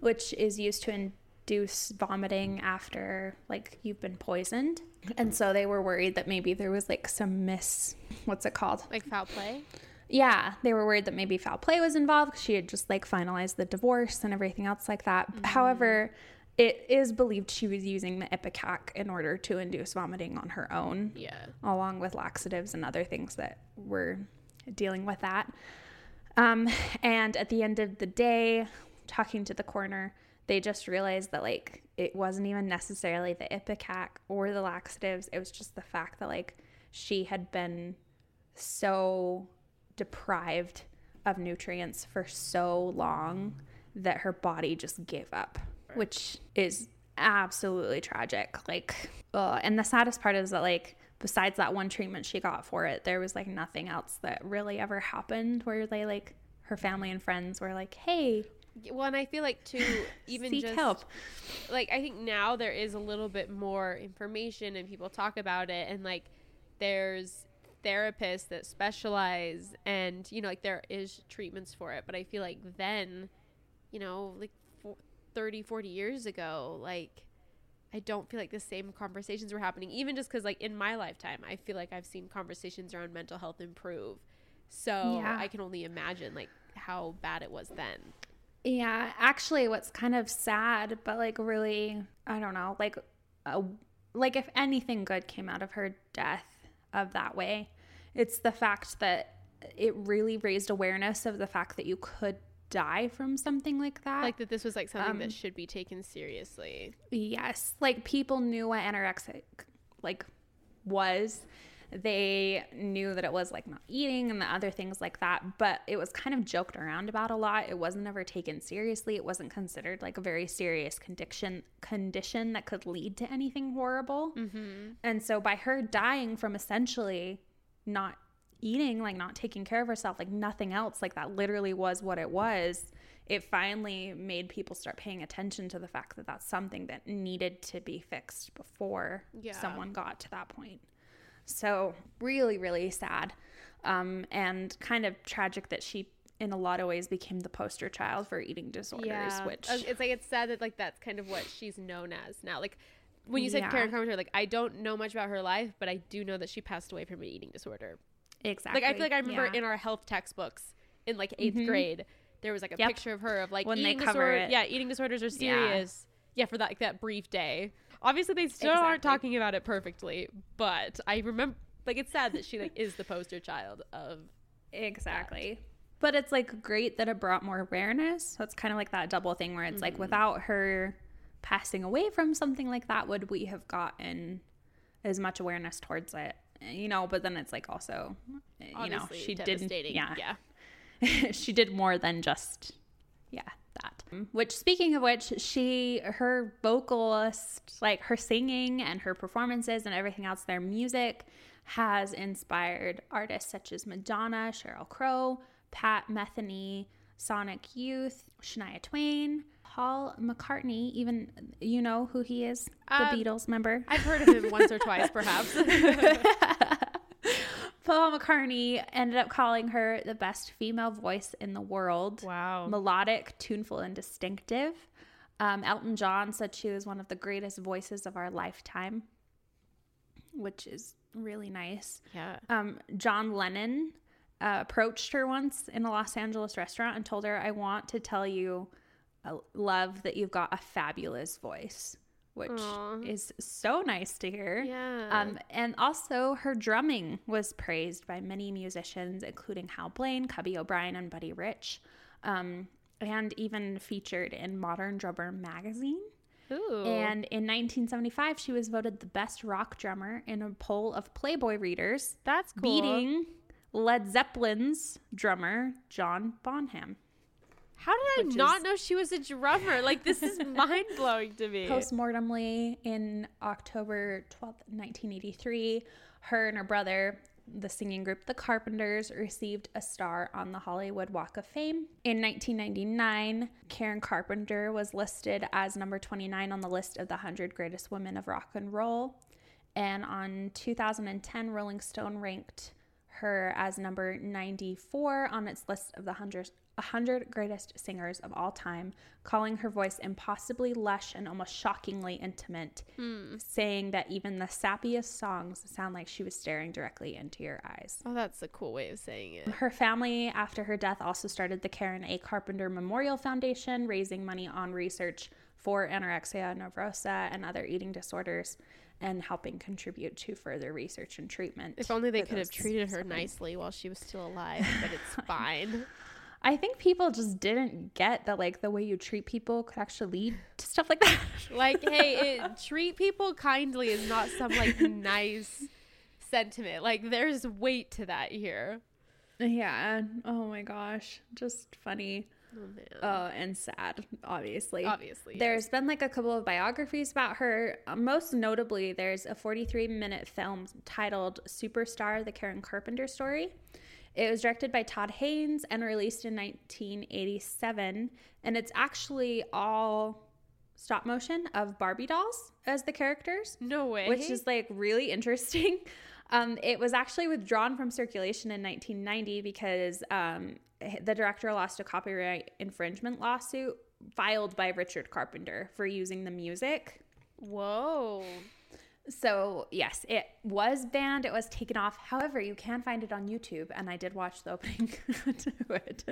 which is used to induce vomiting after like you've been poisoned. And so they were worried that maybe there was like some miss what's it called? Like foul play? Yeah, they were worried that maybe foul play was involved 'cause she had just like finalized the divorce and everything else like that. Mm-hmm. However, it is believed she was using the Ipecac in order to induce vomiting on her own, Yeah. along with laxatives and other things that were dealing with that. Um, and at the end of the day, talking to the coroner, they just realized that like it wasn't even necessarily the Ipecac or the laxatives. It was just the fact that like she had been so deprived of nutrients for so long that her body just gave up, which is absolutely tragic. Like, ugh. and the saddest part is that like besides that one treatment she got for it, there was like nothing else that really ever happened where they like her family and friends were like, "Hey, Well, and I feel like too, even seek just help." like I think now there is a little bit more information and people talk about it and like there's therapists that specialize and you know like there is treatments for it but I feel like then you know like 30 40 years ago like I don't feel like the same conversations were happening even just cuz like in my lifetime I feel like I've seen conversations around mental health improve so Yeah. I can only imagine like how bad it was then Yeah, actually, what's kind of sad, but like really, I don't know, like, uh, like if anything good came out of her death of that way, it's the fact that it really raised awareness of the fact that you could die from something like that. like that this was like something Um, that should be taken seriously Yes, like people knew what anorexic like was. They knew that it was like not eating and the other things like that, but it was kind of joked around about a lot. It wasn't ever taken seriously. It wasn't considered like a very serious condition condition that could lead to anything horrible. mm-hmm. And so by her dying from essentially not eating, like not taking care of herself, like nothing else, like that literally was what it was. It finally made people start paying attention to the fact that that's something that needed to be fixed before Yeah. someone got to that point. So, really, really sad. Um, and kind of tragic that she, in a lot of ways, became the poster child for eating disorders, which Uh, it's like it's sad that like that's kind of what she's known as now. Like when you said Yeah. Karen Carpenter, like I don't know much about her life, but I do know that she passed away from an eating disorder. Exactly. Like I feel like I remember yeah. in our health textbooks in like 8th Mhm. grade, there was like a Yep. picture of her of like When they eating cover disorder. it. Yeah, eating disorders are serious. yeah, for that like that brief day. Obviously, they still aren't talking about it perfectly, but I remember like it's sad that she like is the poster child of Exactly. But it's like great that it brought more awareness. So it's kind of like that double thing where it's like Mm-hmm. without her passing away from something like that, would we have gotten as much awareness towards it? You know, but then it's like also, you know, she didn't. Yeah. yeah. she did more than just, yeah, that. Which, speaking of which, she, her vocalist, like her singing and her performances and everything else, their music has inspired artists such as Madonna, Sheryl Crow, Pat Metheny, Sonic Youth, Shania Twain, Paul McCartney, even, you know who he is, the Um, Beatles member. I've heard of him once or twice, perhaps. Paul McCartney ended up calling her the best female voice in the world. wow. melodic, tuneful, and distinctive. Um, Elton John said she was one of the greatest voices of our lifetime, which is really nice. Yeah. Um, John Lennon uh, approached her once in a Los Angeles restaurant and told her, I want to tell you, uh, love, that you've got a fabulous voice, which Aw. is so nice to hear. Yeah. Um, and also, her drumming was praised by many musicians, including Hal Blaine, Cubby O'Brien, and Buddy Rich, um, and even featured in Modern Drummer magazine. Ooh. And in 1975, she was voted the best rock drummer in a poll of Playboy readers, that's cool. beating Led Zeppelin's drummer, John Bonham. How did I not know she was a drummer? Like this is mind blowing to me. Postmortemly, in October 12th, 1983, her and her brother, the singing group The Carpenters, received a star on the Hollywood Walk of Fame. In 1999, Karen Carpenter was listed as number 29 on the list of the 100 greatest women of rock and roll. And on 2010, Rolling Stone ranked her as number 94 on its list of the 100, 100 greatest singers of all time, calling her voice impossibly lush and almost shockingly intimate, hmm. saying that even the sappiest songs sound like she was staring directly into your eyes. Oh, that's a cool way of saying it. Her family, after her death, also started the Karen A. Carpenter Memorial Foundation, raising money on research for anorexia nervosa and other eating disorders and helping contribute to further research and treatment. If only they could have treated her nicely while she was still alive, but it's fine. I think people just didn't get that, like, the way you treat people could actually lead to stuff like that. Like, hey, it, treat people kindly is not some like nice sentiment. Like, there's weight to that here. yeah. Oh my gosh. Just funny Oh man. uh, and sad, obviously. Obviously, There's been like a couple of biographies about her. Most notably, there's a 43 minute film titled Superstar The Karen Carpenter Story. It was directed by Todd Haynes and released in 1987. And it's actually all stop motion of Barbie dolls as the characters no way. which is like really interesting. Um, it was actually withdrawn from circulation in 1990 because um, the director lost a copyright infringement lawsuit filed by Richard Carpenter for using the music. whoa. So, yes, it was banned. It was taken off. However, you can find it on YouTube, and I did watch the opening to it.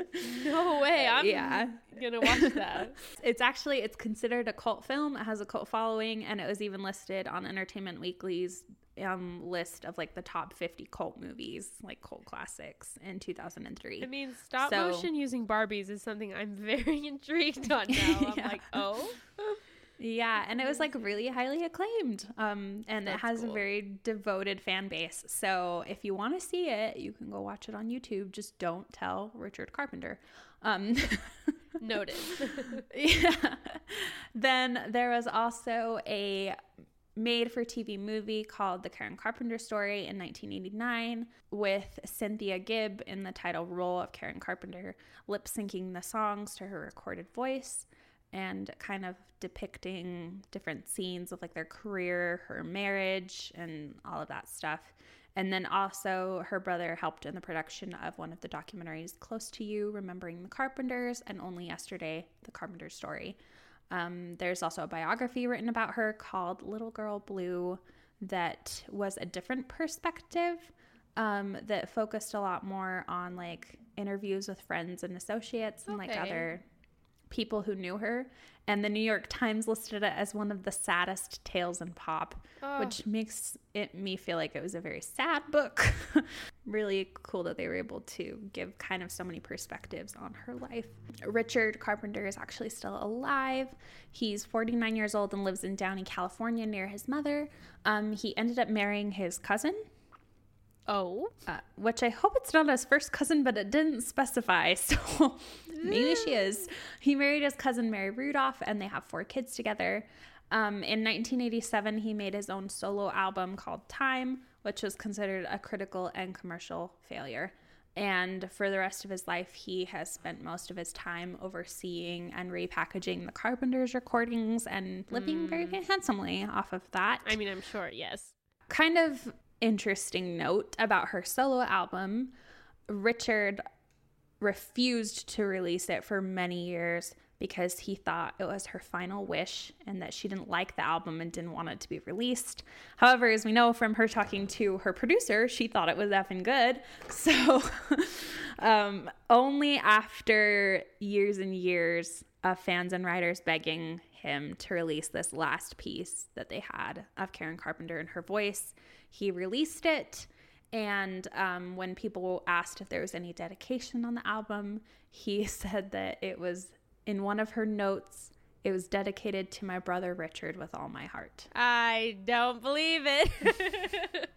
No way. I'm yeah. gonna watch that. It's actually it's considered a cult film. It has a cult following, and it was even listed on Entertainment Weekly's um, list of like the top 50 cult movies, like cult classics in 2003. I mean, stop So- motion using Barbies is something I'm very intrigued on now. I'm Yeah. like, oh, yeah, and it was like really highly acclaimed. Um, and it That's has a very devoted fan base. So if you want to see it, you can go watch it on YouTube. Just don't tell Richard Carpenter. Um, noted. yeah. Then there was also a made for TV movie called The Karen Carpenter Story in 1989 with Cynthia Gibb in the title role of Karen Carpenter, lip syncing the songs to her recorded voice and kind of depicting different scenes of like their career, her marriage, and all of that stuff. And then also, her brother helped in the production of one of the documentaries, Close to You, Remembering the Carpenters, and Only Yesterday, The Carpenter Story. Um, there's also a biography written about her called Little Girl Blue that was a different perspective um, that focused a lot more on like interviews with friends and associates and like other people who knew her. And the New York Times listed it as one of the saddest tales in pop, Oh. which makes it me feel like it was a very sad book. really cool that they were able to give kind of so many perspectives on her life. Richard Carpenter is actually still alive. He's 49 years old and lives in Downey, California, near his mother. Um, he ended up marrying his cousin, Oh. uh, which I hope it's not his first cousin, but it didn't specify. So maybe she is. He married his cousin Mary Rudolph, and they have four kids together. Um, in 1987, he made his own solo album called Time, which was considered a critical and commercial failure. And for the rest of his life, he has spent most of his time overseeing and repackaging the Carpenters recordings and living very handsomely off of that I mean, I'm sure, yes. kind of interesting note about her solo album richard refused to release it for many years because he thought it was her final wish and that she didn't like the album and didn't want it to be released. However, as we know from her talking to her producer, she thought it was effing good. So, um, only after years and years of fans and writers begging him to release this last piece that they had of Karen Carpenter and her voice, he released it. And um, when people asked if there was any dedication on the album, he said that it was in one of her notes, it was dedicated to my brother Richard with all my heart. I don't believe it.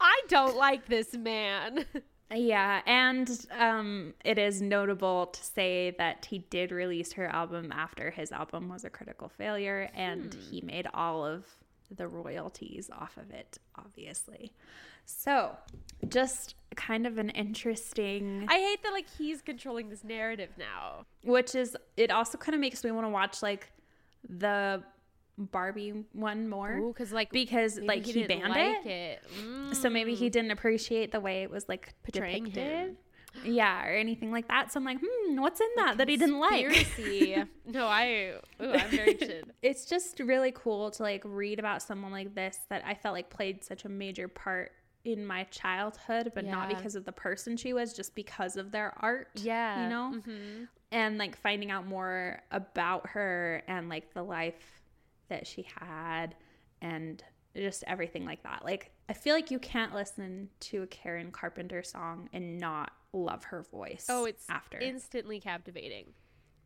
I don't like this man. Yeah, and um, it is notable to say that he did release her album after his album was a critical failure, and he made all of the royalties off of it, obviously. So, just kind of an interesting, I hate that like he's controlling this narrative now. which is it also kind of makes me want to watch like the Barbie one more Ooh, because like because like he, didn't banned like it. it. So maybe he Mm. didn't appreciate the way it was like Portraying depicted. him. Yeah, or anything like that. So I'm like, hmm, what's in that that he didn't like? No, I. Ooh, I'm very interested. it's just really cool to like read about someone like this that I felt like played such a major part in my childhood, but not because of the person she was, just because of their art. Yeah, You know? Mhm. And like finding out more about her and like the life that she had and just everything like that. Like I feel like you can't listen to a Karen Carpenter song and not love her voice. Oh, it's after. instantly captivating.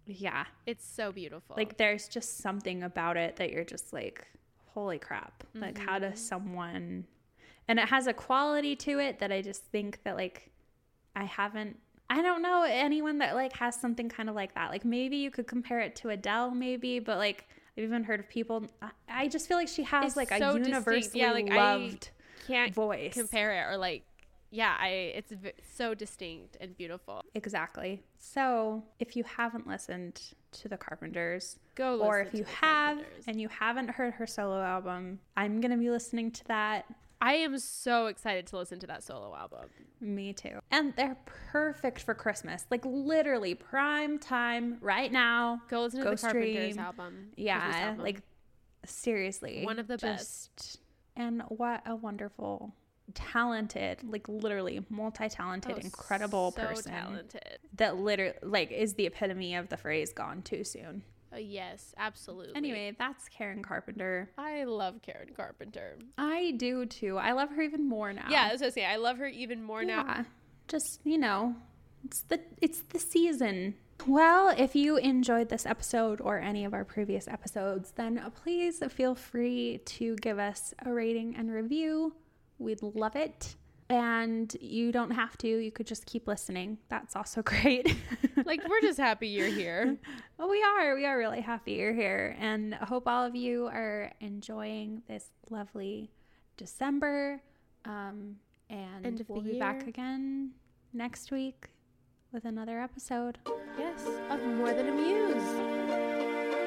yeah. It's so beautiful. Like there's just something about it that you're just like, holy crap. Like how Mm-hmm. does someone and it has a quality to it that I just think that like I haven't I don't know anyone that like has something kind of like that. Like maybe you could compare it to Adele maybe, but like I've even heard of people I, I just feel like she has It's like a so distinct. universally Yeah, like, I loved can't voice. compare it or like, yeah, I. It's v- so distinct and beautiful. Exactly. So, if you haven't listened to the Carpenters, Go. or if you have and you haven't heard her solo album, I'm going to be listening to that. I am so excited to listen to that solo album. Me too. And they're perfect for Christmas. Like literally prime time right now. Go listen to Go the Carpenters stream. album. Christmas Yeah, album. like seriously. One of the best. And what a wonderful, talented, like literally multi-talented, Oh, incredible so person talented. that literally like is the epitome of the phrase gone too soon. Uh, yes, absolutely. Anyway, that's Karen Carpenter. I love Karen Carpenter. I do too. I love her even more now. Yeah, I was gonna say I love her even more now. Yeah. Just, you know, it's the it's the season. Well, if you enjoyed this episode or any of our previous episodes, then please feel free to give us a rating and review. We'd love it and you don't have to. You could just keep listening. That's also great. like, we're just happy you're here. Well, we are. We are really happy you're here. And I hope all of you are enjoying this lovely December. Um, and End of we'll be year. back again next week with another episode. Yes, of More Than a Muse.